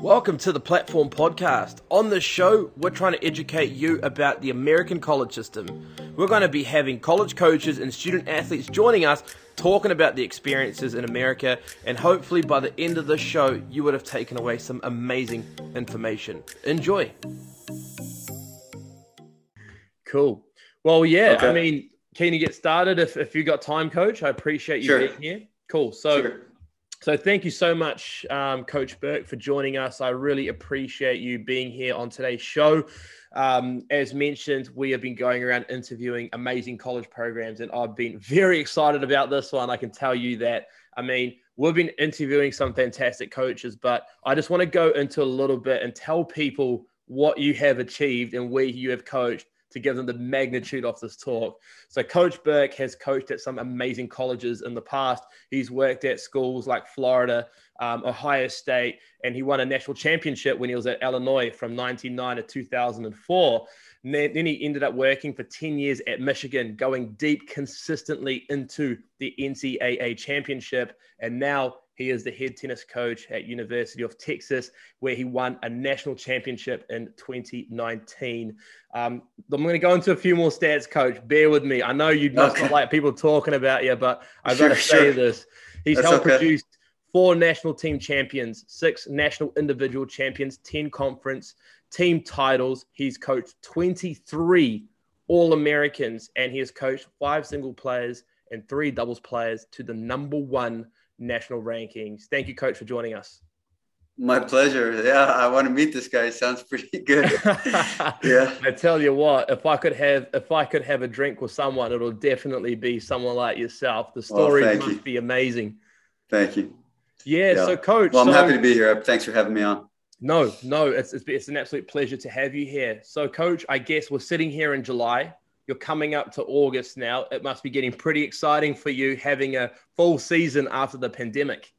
Welcome to the Platform Podcast. On this show, we're trying to educate you about the American college system. We're going to be having college coaches and student athletes joining us talking about the experiences in America, and hopefully by the end of this show, you would have taken away some amazing information. Enjoy. Cool. Well, yeah, okay. I mean, keen to get started. If, if you got time, coach, I appreciate you sure. being here. Cool. So, sure. So thank you so much, um, Coach Berque, for joining us. I really appreciate you being here on today's show. Um, as mentioned, we have been going around interviewing amazing college programs, and I've been very excited about this one. I can tell you that. I mean, we've been interviewing some fantastic coaches, but I just want to go into a little bit and tell people what you have achieved and where you have coached to give them the magnitude of this talk. So, Coach Berque has coached at some amazing colleges in the past. He's worked at schools like Florida, um, Ohio State, and he won a national championship when he was at Illinois from 1999 to 2004. And then, then he ended up working for 10 years at Michigan, going deep consistently into the NCAA championship. And now he is the head tennis coach at University of Texas, where he won a national championship in 2019. Um, I'm going to go into a few more stats, coach. Bear with me. I know you must okay. not like people talking about you, but I've got to say this. He's That's helped okay. produce four national team champions, six national individual champions, 10 conference team titles. He's coached 23 All Americans, and he has coached five single players and three doubles players to the number one national rankings. Thank you, coach, for joining us. My pleasure. Yeah, I want to meet this guy. Sounds pretty good. yeah. I tell you what, if I could have if I could have a drink with someone, it'll definitely be someone like yourself. The oh, story well, must you. be amazing. Thank you. Yeah, yeah. so coach. Well, I'm so, happy to be here. Thanks for having me on. No, no, it's, it's it's an absolute pleasure to have you here. So, coach, I guess we're sitting here in July. You're coming up to August now. It must be getting pretty exciting for you having a full season after the pandemic.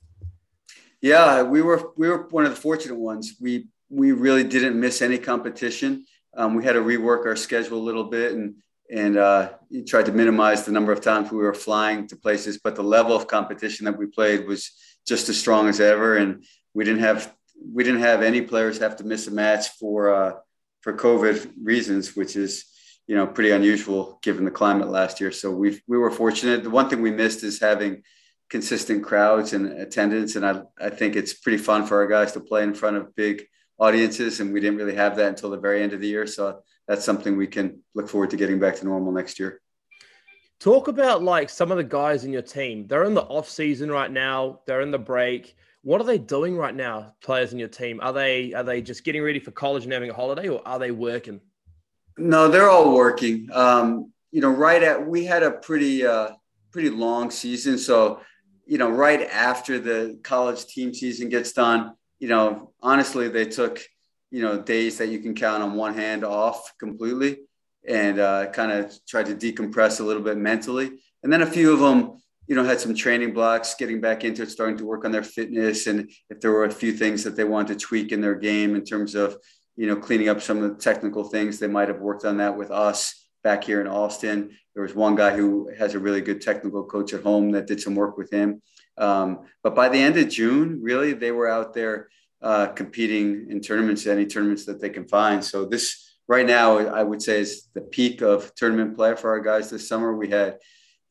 Yeah, we were we were one of the fortunate ones. We we really didn't miss any competition. Um, we had to rework our schedule a little bit and and uh, tried to minimize the number of times we were flying to places. But the level of competition that we played was just as strong as ever, and we didn't have we didn't have any players have to miss a match for uh, for COVID reasons, which is you know, pretty unusual given the climate last year. So we we were fortunate. The one thing we missed is having consistent crowds and attendance, and I I think it's pretty fun for our guys to play in front of big audiences, and we didn't really have that until the very end of the year. So that's something we can look forward to getting back to normal next year. Talk about like some of the guys in your team. They're in the off season right now. They're in the break. What are they doing right now, players in your team? Are they are they just getting ready for college and having a holiday, or are they working? No, they're all working. Um, you know, right at we had a pretty uh, pretty long season, so you know, right after the college team season gets done, you know, honestly, they took you know days that you can count on one hand off completely, and uh, kind of tried to decompress a little bit mentally, and then a few of them you know, had some training blocks, getting back into it, starting to work on their fitness, and if there were a few things that they wanted to tweak in their game in terms of, you know, cleaning up some of the technical things. They might have worked on that with us back here in Austin. There was one guy who has a really good technical coach at home that did some work with him. Um, but by the end of June, really, they were out there uh, competing in tournaments, any tournaments that they can find. So this right now, I would say is the peak of tournament play for our guys this summer. We had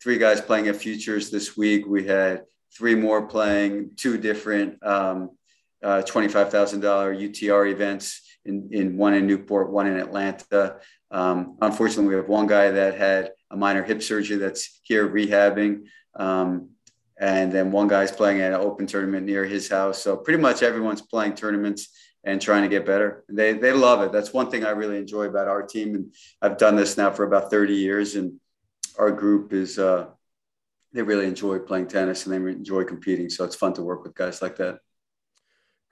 three guys playing at futures this week. We had three more playing two different um, uh, $25,000 UTR events in, in one in Newport, one in Atlanta. Um, unfortunately, we have one guy that had a minor hip surgery that's here rehabbing. Um, and then one guy's playing at an open tournament near his house. So pretty much everyone's playing tournaments and trying to get better. They, they love it. That's one thing I really enjoy about our team. And I've done this now for about 30 years. And our group is, uh, they really enjoy playing tennis and they enjoy competing. So it's fun to work with guys like that.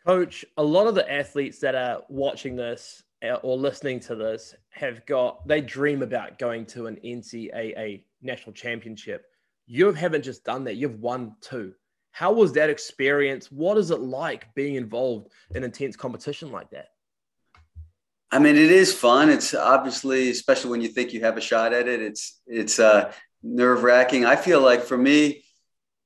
Coach, a lot of the athletes that are watching this uh, or listening to this have got, they dream about going to an NCAA national championship. You haven't just done that, you've won two. How was that experience? What is it like being involved in intense competition like that? I mean, it is fun. It's obviously, especially when you think you have a shot at it, it's it's uh, nerve wracking. I feel like for me,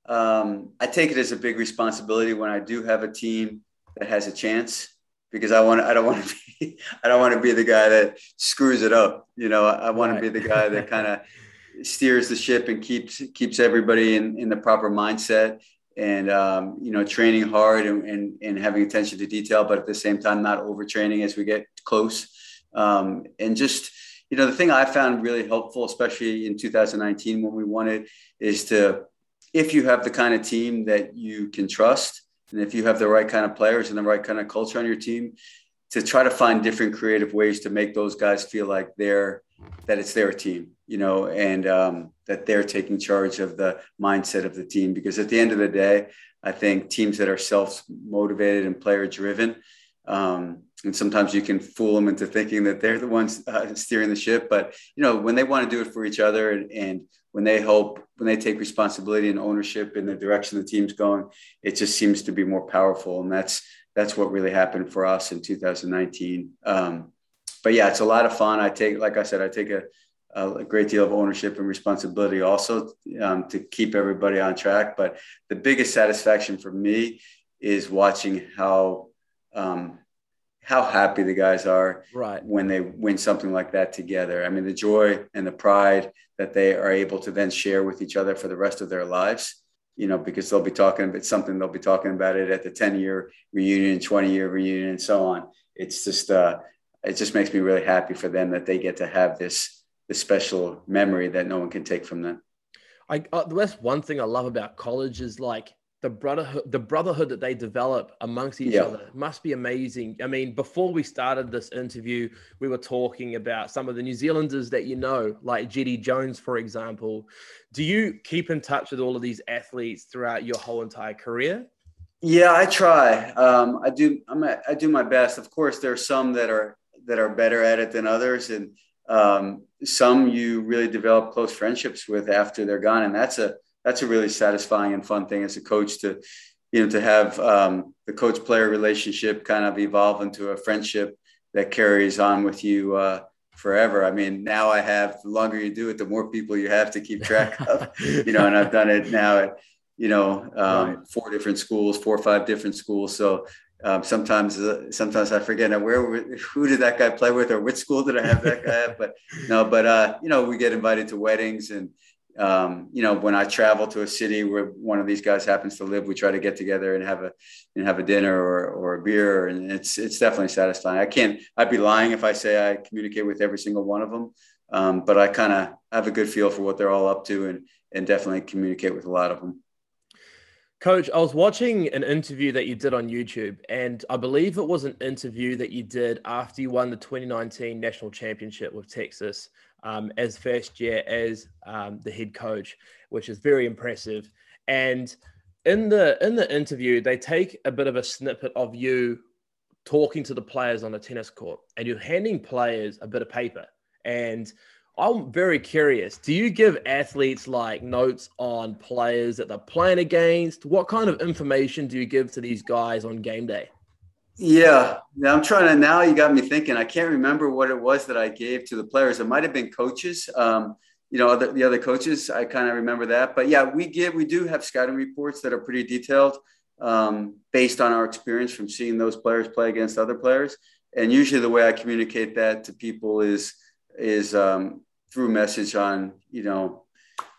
um, I take it as a big responsibility when I do have a team that has a chance. because I want I don't want to be I don't want to be the guy that screws it up. You know, I want right. to be the guy that kind of steers the ship and keeps keeps everybody in, in the proper mindset and um, you know training hard and, and, and having attention to detail, but at the same time not overtraining as we get close. Um, and just you know the thing I found really helpful, especially in 2019 when we won it, is to if you have the kind of team that you can trust and if you have the right kind of players and the right kind of culture on your team, to try to find different creative ways to make those guys feel like they're that it's their team, you know, and um, that they're taking charge of the mindset of the team. Because at the end of the day, I think teams that are self motivated and player driven, um, and sometimes you can fool them into thinking that they're the ones uh, steering the ship. But you know, when they want to do it for each other and, and when they hope, when they take responsibility and ownership in the direction the team's going, it just seems to be more powerful. And that's that's what really happened for us in 2019. Um, but yeah, it's a lot of fun. I take, like I said, I take a, a great deal of ownership and responsibility also um, to keep everybody on track. But the biggest satisfaction for me is watching how um, how happy the guys are right. when they win something like that together. I mean, the joy and the pride that they are able to then share with each other for the rest of their lives. You know, because they'll be talking about something, they'll be talking about it at the 10 year reunion, 20 year reunion, and so on. It's just, uh, it just makes me really happy for them that they get to have this, this special memory that no one can take from them. I, uh, that's one thing I love about college is like the brotherhood the brotherhood that they develop amongst each yeah. other must be amazing. I mean before we started this interview we were talking about some of the new zealanders that you know like Jetty jones for example. Do you keep in touch with all of these athletes throughout your whole entire career? Yeah i try. Um, i do I'm a, i do my best. Of course there are some that are that are better at it than others and um, some you really develop close friendships with after they're gone and that's a that's a really satisfying and fun thing as a coach to you know to have um, the coach player relationship kind of evolve into a friendship that carries on with you uh, forever i mean now i have the longer you do it the more people you have to keep track of you know and i've done it now at you know um, right. four different schools four or five different schools so um, sometimes uh, sometimes i forget now where who did that guy play with or which school did i have that guy at but no but uh, you know we get invited to weddings and um, you know, when I travel to a city where one of these guys happens to live, we try to get together and have a and have a dinner or, or a beer, and it's it's definitely satisfying. I can't. I'd be lying if I say I communicate with every single one of them, um, but I kind of have a good feel for what they're all up to, and and definitely communicate with a lot of them. Coach, I was watching an interview that you did on YouTube, and I believe it was an interview that you did after you won the 2019 national championship with Texas um, as first year as um, the head coach, which is very impressive. And in the in the interview, they take a bit of a snippet of you talking to the players on the tennis court, and you're handing players a bit of paper. And I'm very curious. Do you give athletes like notes on players that they're playing against? What kind of information do you give to these guys on game day? Yeah, I'm trying to now. You got me thinking. I can't remember what it was that I gave to the players. It might have been coaches. Um, you know, the, the other coaches. I kind of remember that. But yeah, we give we do have scouting reports that are pretty detailed, um, based on our experience from seeing those players play against other players. And usually, the way I communicate that to people is is um, through message on you know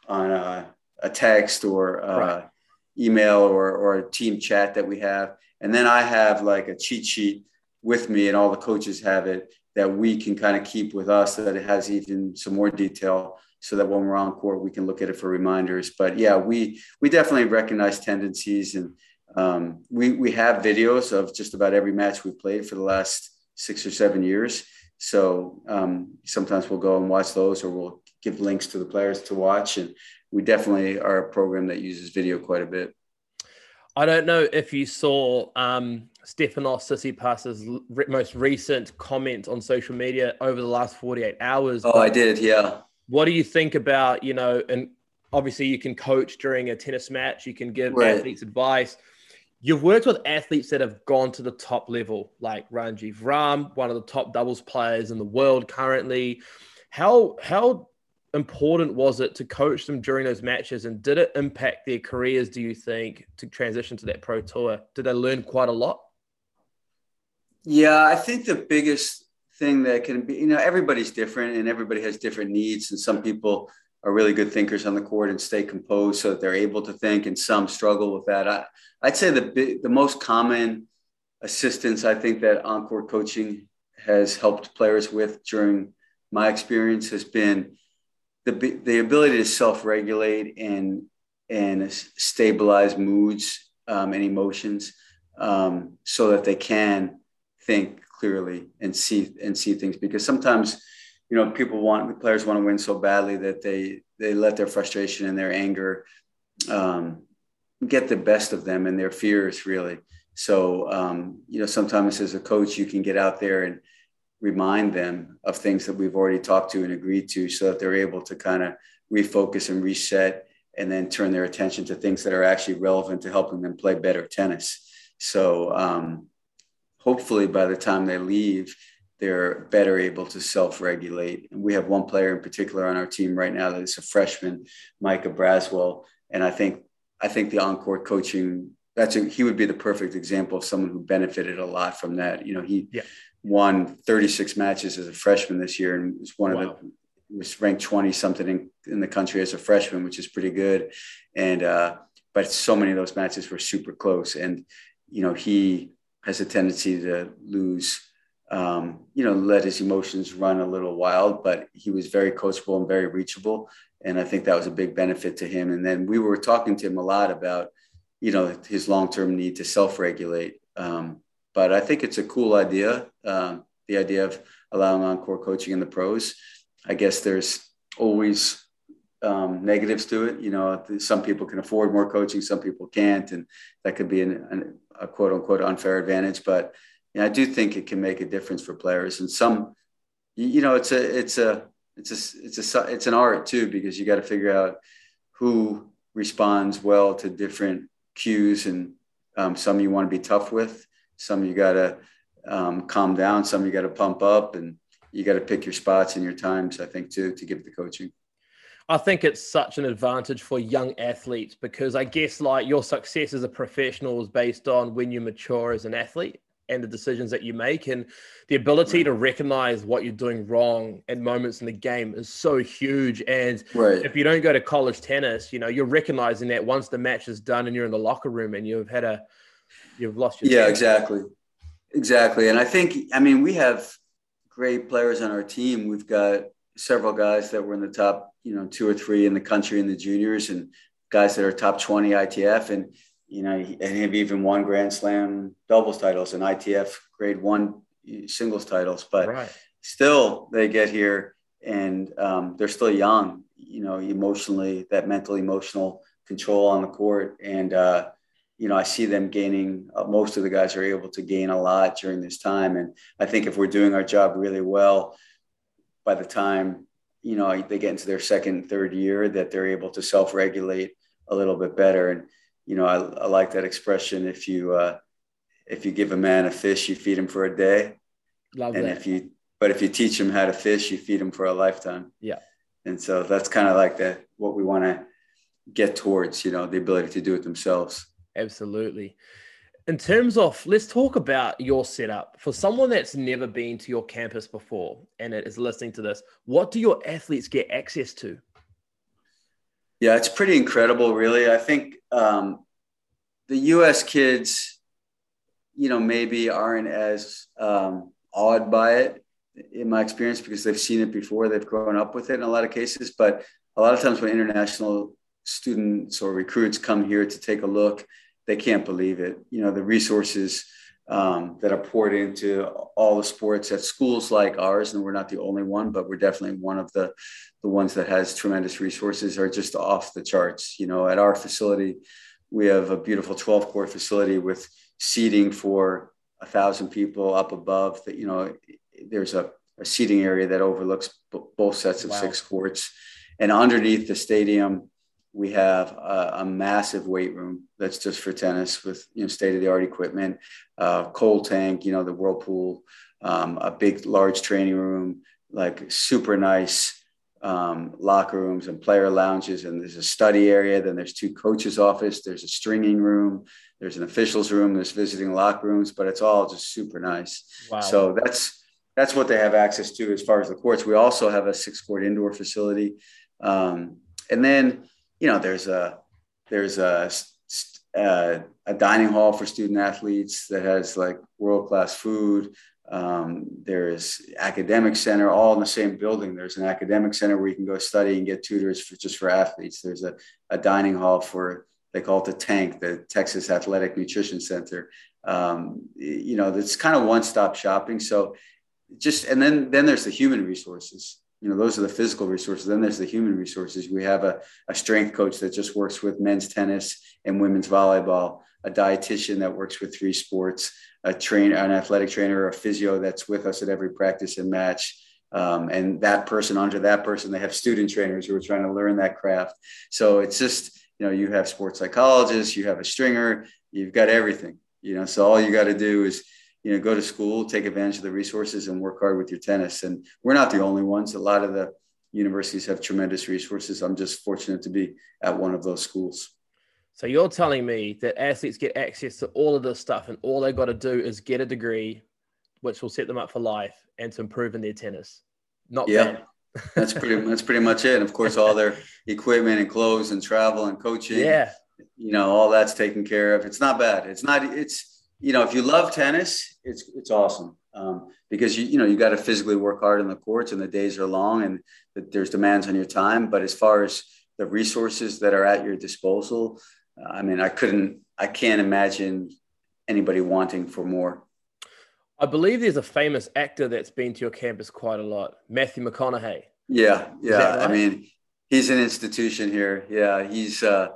on a, a text or uh, right. email or or a team chat that we have and then I have like a cheat sheet with me, and all the coaches have it that we can kind of keep with us that it has even some more detail so that when we're on court we can look at it for reminders. But yeah we we definitely recognize tendencies and um, we we have videos of just about every match we've played for the last six or seven years. So um, sometimes we'll go and watch those or we'll give links to the players to watch and we definitely are a program that uses video quite a bit I don't know if you saw um, Stefanos Tsitsipas's re- most recent comment on social media over the last 48 hours. Oh, I did, yeah. What do you think about, you know, and obviously you can coach during a tennis match, you can give right. athletes advice. You've worked with athletes that have gone to the top level, like Rajeev Ram, one of the top doubles players in the world currently. How how important was it to coach them during those matches and did it impact their careers do you think to transition to that pro tour did they learn quite a lot Yeah, I think the biggest thing that can be, you know, everybody's different and everybody has different needs. And some people are really good thinkers on the court and stay composed so that they're able to think, and some struggle with that. I, I'd say the, the most common assistance I think that on-court coaching has helped players with during my experience has been the, the ability to self-regulate and and stabilize moods um, and emotions um, so that they can think clearly and see and see things. Because sometimes you know people want the players want to win so badly that they they let their frustration and their anger um, get the best of them and their fears really. So um, you know sometimes as a coach you can get out there and remind them of things that we've already talked to and agreed to so that they're able to kind of refocus and reset and then turn their attention to things that are actually relevant to helping them play better tennis. So um, hopefully by the time they leave, they're better able to self-regulate. And we have one player in particular on our team right now that is a freshman, Micah Braswell. And I think I think the on-court coaching that's a, he would be the perfect example of someone who benefited a lot from that. You know, he yeah. Won 36 matches as a freshman this year and was one wow. of the was ranked 20 something in, in the country as a freshman, which is pretty good. And, uh, but so many of those matches were super close. And, you know, he has a tendency to lose, um, you know, let his emotions run a little wild, but he was very coachable and very reachable. And I think that was a big benefit to him. And then we were talking to him a lot about, you know, his long-term need to self-regulate. Um, but I think it's a cool idea. Uh, the idea of allowing on-court coaching in the pros. I guess there's always um, negatives to it. You know, some people can afford more coaching, some people can't, and that could be an, an, a quote unquote unfair advantage. But you know, I do think it can make a difference for players. And some, you know, it's a it's a it's a it's a it's an art too because you got to figure out who responds well to different cues, and um, some you want to be tough with, some you got to um, calm down, some you got to pump up, and you got to pick your spots and your times, I think, too, to give the coaching. I think it's such an advantage for young athletes because I guess like your success as a professional is based on when you mature as an athlete and the decisions that you make and the ability right. to recognize what you're doing wrong at moments in the game is so huge and right. if you don't go to college tennis you know you're recognizing that once the match is done and you're in the locker room and you've had a you've lost your yeah exactly exactly and i think i mean we have great players on our team. We've got several guys that were in the top, you know, two or three in the country in the juniors, and guys that are top 20 ITF, and you know, and have even won Grand Slam doubles titles and ITF Grade One singles titles. But right. still, they get here and um, they're still young. You know, emotionally, that mental, emotional control on the court, and uh, you know, I see them gaining. Uh, most of the guys are able to gain a lot during this time, and I think if we're doing our job really well, by the time you know they get into their second, third year, that they're able to self-regulate a little bit better. And you know, I, I like that expression. If you uh, if you give a man a fish, you feed him for a day. Love and that. if you but if you teach him how to fish, you feed him for a lifetime. Yeah. And so that's kind of like that what we want to get towards, you know, the ability to do it themselves. Absolutely. In terms of, let's talk about your setup. For someone that's never been to your campus before and is listening to this, what do your athletes get access to? Yeah, it's pretty incredible, really. I think um, the US kids, you know, maybe aren't as um, awed by it in my experience because they've seen it before, they've grown up with it in a lot of cases. But a lot of times when international students or recruits come here to take a look, they can't believe it. You know, the resources um, that are poured into all the sports at schools like ours, and we're not the only one, but we're definitely one of the the ones that has tremendous resources are just off the charts. You know, at our facility, we have a beautiful 12 court facility with seating for a thousand people up above. That you know, there's a, a seating area that overlooks b- both sets of wow. six courts, and underneath the stadium we have a, a, massive weight room that's just for tennis with you know state of the art equipment, uh, cold tank, you know the whirlpool, um, a big large training room, like super nice um, locker rooms and player lounges, and there's a study area. Then there's two coaches' office. There's a stringing room. there's an officials room, there's visiting locker rooms, but it's all just super nice. Wow. So that's that's what they have access to as far as the courts. We also have a six court indoor facility, um, and then you know there's a there's a uh, a dining hall for student athletes that has like world class food. Um, there's academic center all in the same building. There's an academic center where you can go study and get tutors for just for athletes. There's a, a dining hall for they call it the tank, the Texas Athletic Nutrition Center. Um, you know, it's kind of one stop shopping. So just and then then there's the human resources you know those are the physical resources. Then there's the human resources. We have a, a strength coach that just works with men's tennis and women's volleyball a dietitian that works with three sports a trainer an athletic trainer a physio that's with us at every practice and match. Um, and that person under that person they have student trainers who are trying to learn that craft. So it's just you know you have sports psychologists you have a stringer you've got everything you know. So all you got to do is you know go to school take advantage of the resources and work hard with your tennis. And we're not the only ones. A lot of the universities have tremendous resources. I'm just fortunate to be at one of those schools. So you're telling me that athletes get access to all of this stuff and all they've got to do is get a degree which will set them up for life and to improve in their tennis. Not yeah. that's pretty that's pretty much it. And of course all their equipment and clothes and travel and coaching yeah. you know all that's taken care of. It's not bad. It's not it's you know, if you love tennis, it's it's awesome um, because you you know you got to physically work hard in the courts and the days are long and that there's demands on your time. But as far as the resources that are at your disposal, uh, I mean, I couldn't, I can't imagine anybody wanting for more. I believe there's a famous actor that's been to your campus quite a lot, Matthew McConaughey. Yeah, yeah. Right? I mean, he's an institution here. Yeah, he's. Uh,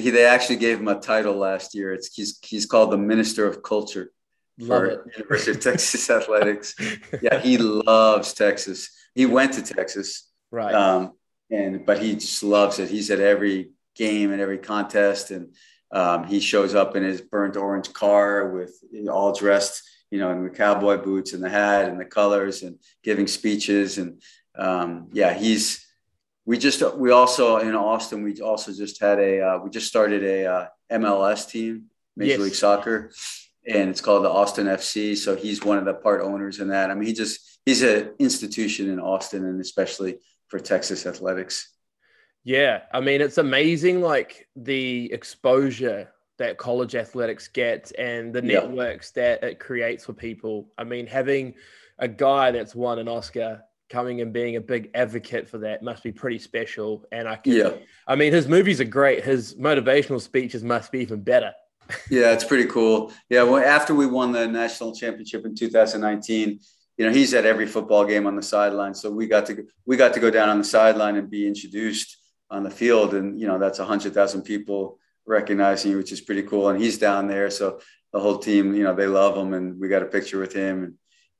he, they actually gave him a title last year. It's he's he's called the Minister of Culture for University of Texas Athletics. Yeah, he loves Texas. He went to Texas, right? Um, and but he just loves it. He's at every game and every contest, and um, he shows up in his burnt orange car with all dressed, you know, in the cowboy boots and the hat and the colors, and giving speeches. And um, yeah, he's we just we also in Austin we also just had a uh, we just started a uh, MLS team Major yes. League Soccer and it's called the Austin FC so he's one of the part owners in that. I mean he just he's an institution in Austin and especially for Texas athletics. Yeah. I mean it's amazing like the exposure that college athletics gets and the networks yeah. that it creates for people. I mean having a guy that's won an Oscar coming and being a big advocate for that must be pretty special. And I can, yeah, I mean, his movies are great. His motivational speeches must be even better. yeah, it's pretty cool. Yeah, well, after we won the national championship in 2019, you know, he's at every football game on the sideline. So we got to we got to go down on the sideline and be introduced on the field, and you know, that's a hundred thousand people recognizing you, which is pretty cool. And he's down there, so the whole team, you know, they love him, and we got a picture with him, and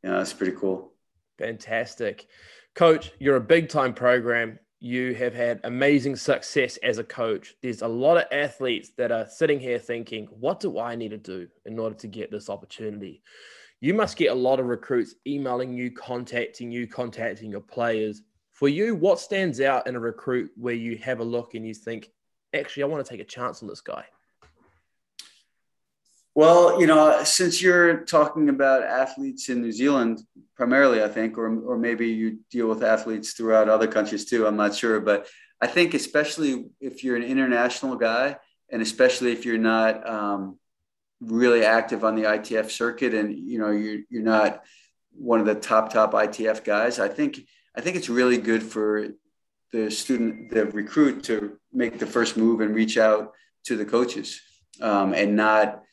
you know, it's pretty cool. Fantastic. Coach, you're a big time program. You have had amazing success as a coach. There's a lot of athletes that are sitting here thinking, what do I need to do in order to get this opportunity? You must get a lot of recruits emailing you, contacting you, contacting your players. For you, what stands out in a recruit where you have a look and you think, actually, I want to take a chance on this guy? Well, you know, since you're talking about athletes in New Zealand primarily, I think, or, or maybe you deal with athletes throughout other countries too, I'm not sure. But I think, especially if you're an international guy, and especially if you're not um, really active on the ITF circuit and, you know, you're, you're not one of the top, top ITF guys, I think, I think it's really good for the student, the recruit to make the first move and reach out to the coaches um, and not,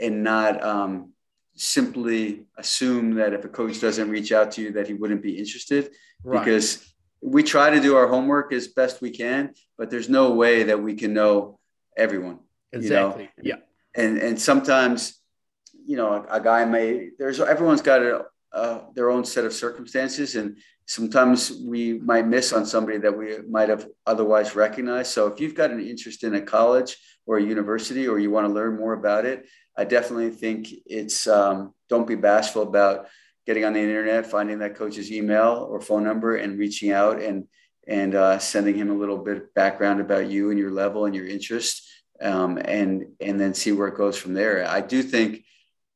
and not um, simply assume that if a coach doesn't reach out to you that he wouldn't be interested right. because we try to do our homework as best we can but there's no way that we can know everyone exactly you know? yeah and and sometimes you know a, a guy may there's everyone's got a, uh, their own set of circumstances and sometimes we might miss on somebody that we might have otherwise recognized so if you've got an interest in a college or a university or you want to learn more about it I definitely think it's um, don't be bashful about getting on the internet, finding that coach's email or phone number, and reaching out and and uh, sending him a little bit of background about you and your level and your interest. um, and and then see where it goes from there. I do think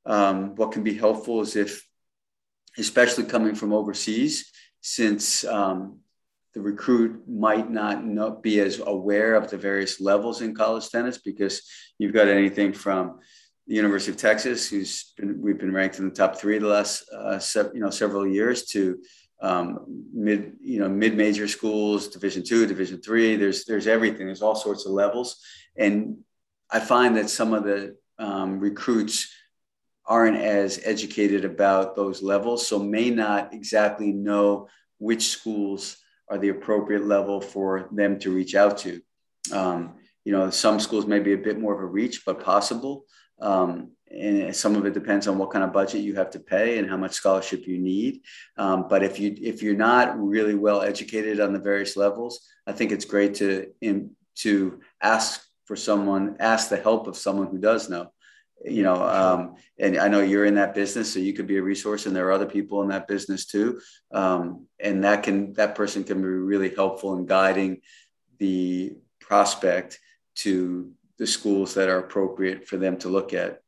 um, what can be helpful is if, especially coming from overseas, since um, the recruit might not know, be as aware of the various levels in college tennis because you've got anything from the University of Texas, who's been, we've been ranked in the top three the last uh, se- you know several years, to um, mid you know mid major schools, Division two, Division three. There's there's everything. There's all sorts of levels, and I find that some of the um, recruits aren't as educated about those levels, so may not exactly know which schools are the appropriate level for them to reach out to. Um, you know, some schools may be a bit more of a reach, but possible. Um, and some of it depends on what kind of budget you have to pay and how much scholarship you need. Um, but if you if you're not really well educated on the various levels, I think it's great to in, to ask for someone, ask the help of someone who does know. You know, um, and I know you're in that business, so you could be a resource, and there are other people in that business too. Um, and that can that person can be really helpful in guiding the prospect to the schools that are appropriate for them to look at.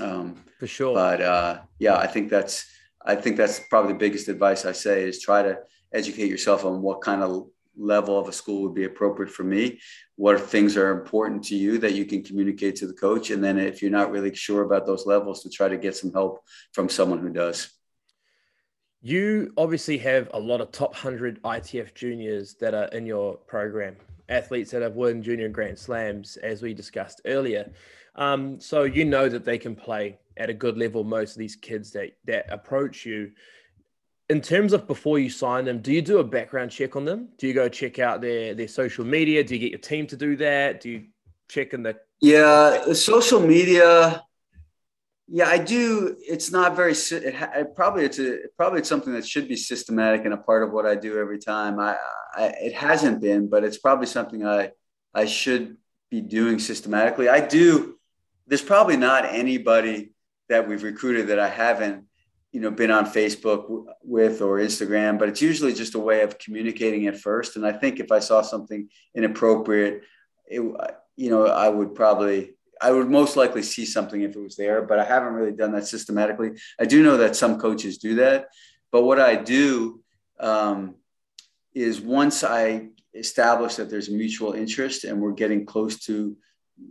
Um, for sure. But uh, yeah, I think that's I think that's probably the biggest advice I say is try to educate yourself on what kind of level of a school would be appropriate for me. What things are important to you that you can communicate to the coach, and then if you're not really sure about those levels, to try to get some help from someone who does. You obviously have a lot of top 100 ITF juniors that are in your program athletes that have won junior grand slams, as we discussed earlier. Um, so you know that they can play at a good level. Most of these kids that that approach you, in terms of before you sign them, do you do a background check on them? Do you go check out their their social media? Do you get your team to do that? Do you check in the yeah social media? Yeah, I do. It's not very. It, probably it's a probably it's something that should be systematic and a part of what I do every time. I, I it hasn't been, but it's probably something I I should be doing systematically. I do. There's probably not anybody that we've recruited that I haven't you know been on Facebook with or Instagram, but it's usually just a way of communicating at first. And I think if I saw something inappropriate, it you know I would probably I would most likely see something if it was there, but I haven't really done that systematically. I do know that some coaches do that, but what I do um, is once I establish that there's mutual interest and we're getting close to,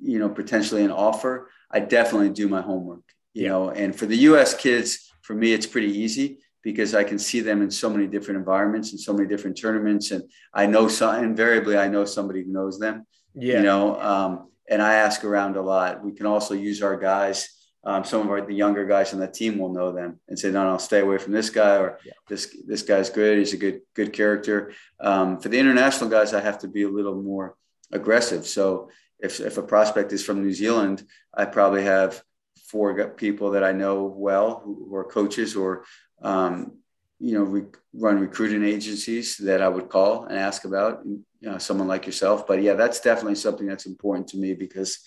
you know, potentially an offer, I definitely do my homework. You yeah. know, and for the U.S. kids, for me, it's pretty easy because I can see them in so many different environments and so many different tournaments, and I know some. Invariably, I know somebody who knows them. Yeah. You know. Um, and I ask around a lot. We can also use our guys. Um, some of our, the younger guys on the team will know them and say, no, no, stay away from this guy or yeah. this this guy's good. He's a good good character. Um, for the international guys, I have to be a little more aggressive. So if if a prospect is from New Zealand, I probably have four people that I know well who, who are coaches or um, you know re- run recruiting agencies that I would call and ask about you know, someone like yourself. But yeah, that's definitely something that's important to me because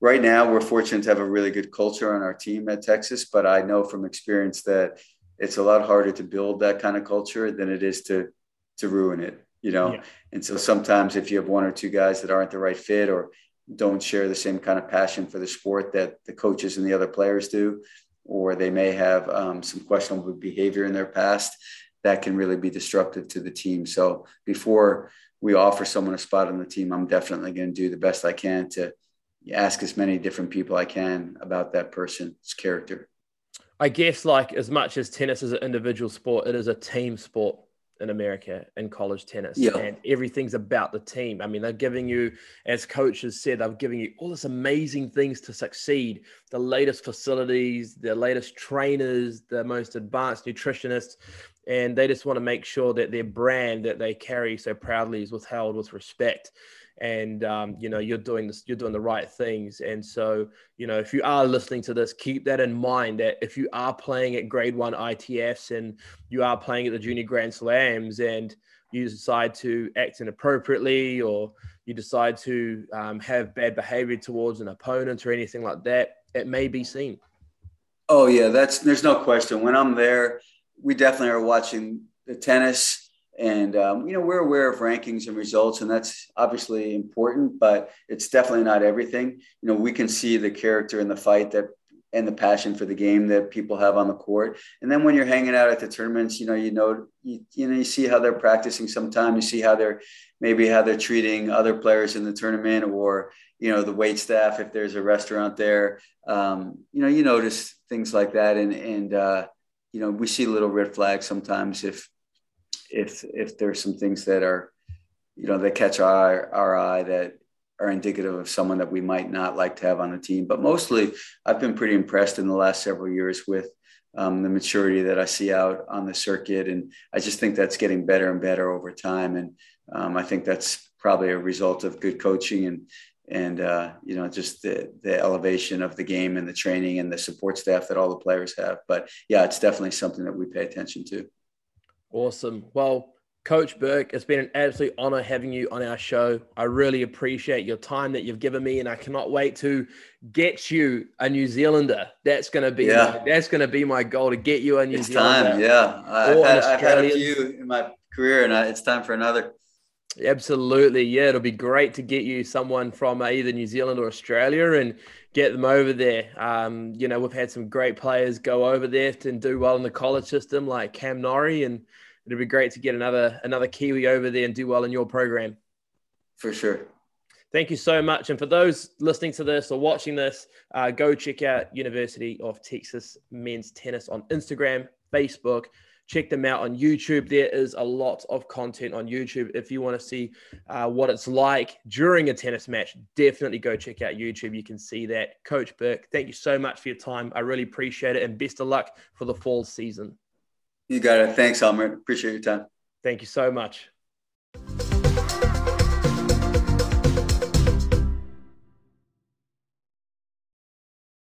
right now we're fortunate to have a really good culture on our team at Texas. But I know from experience that it's a lot harder to build that kind of culture than it is to to ruin it. You know, yeah. and so sometimes if you have one or two guys that aren't the right fit or don't share the same kind of passion for the sport that the coaches and the other players do, or they may have um, some questionable behavior in their past that can really be disruptive to the team. So before we offer someone a spot on the team, I'm definitely going to do the best I can to ask as many different people I can about that person's character. I guess, like as much as tennis is an individual sport, it is a team sport in America in college tennis. Yeah. And everything's about the team. I mean, they're giving you, as coaches said, they're giving you all this amazing things to succeed the latest facilities, the latest trainers, the most advanced nutritionists. And they just want to make sure that their brand that they carry so proudly is withheld with respect and um, you know you're doing this you're doing the right things. And so you know if you are listening to this keep that in mind that if you are playing at grade one itfs and you are playing at the junior grand slams and you decide to act inappropriately or you decide to um, have bad behavior towards an opponent or anything like that it may be seen. Oh yeah that's there's no question. When i'm there we definitely are watching the tennis And um, you know, we're aware of rankings and results, and that's obviously important, but it's definitely not everything. You know, we can see the character in the fight that and the passion for the game that people have on the court. And then when you're hanging out at the tournaments, you know, you know, you, you know, you see how they're practicing sometime, you see how they're maybe how they're treating other players in the tournament or, you know, the wait staff, if there's a restaurant there, um, you know, you notice things like that. And, and, uh, you know, we see little red flags sometimes if, if, if there's some things that are, you know, that catch our, our eye that, are indicative of someone that we might not like to have on the team. But mostly, I've been pretty impressed in the last several years with um, the maturity that I see out on the circuit, and I just think that's getting better and better over time. And um, I think that's probably a result of good coaching and and uh, you know just the the elevation of the game and the training and the support staff that all the players have. But yeah, it's definitely something that we pay attention to. Awesome. Well, Coach Berque, it's been an absolute honor having you on our show. I really appreciate your time that you've given me, and I cannot wait to get you a New Zealander. That's going to be yeah. my, that's to be my goal to get you a New it's Zealander. Time, yeah. I've had, I've had, a few in my career, and it's time for another. Absolutely, yeah. It'll be great to get you someone from either New Zealand or Australia and get them over there. Um, you know, we've had some great players go over there and do well in the college system, like Cam Norrie and it'd be great to get another another Kiwi over there and do well in your program. For sure. Thank you so much. And for those listening to this or watching this, uh, go check out University of Texas Men's Tennis on Instagram, Facebook. Check them out on YouTube. There is a lot of content on YouTube. If you want to see uh, what it's like during a tennis match, definitely go check out YouTube. You can see that. Coach Berque, thank you so much for your time. I really appreciate it. And best of luck for the fall season. You got it. Thanks, Elmer. Appreciate your time. Thank you so much.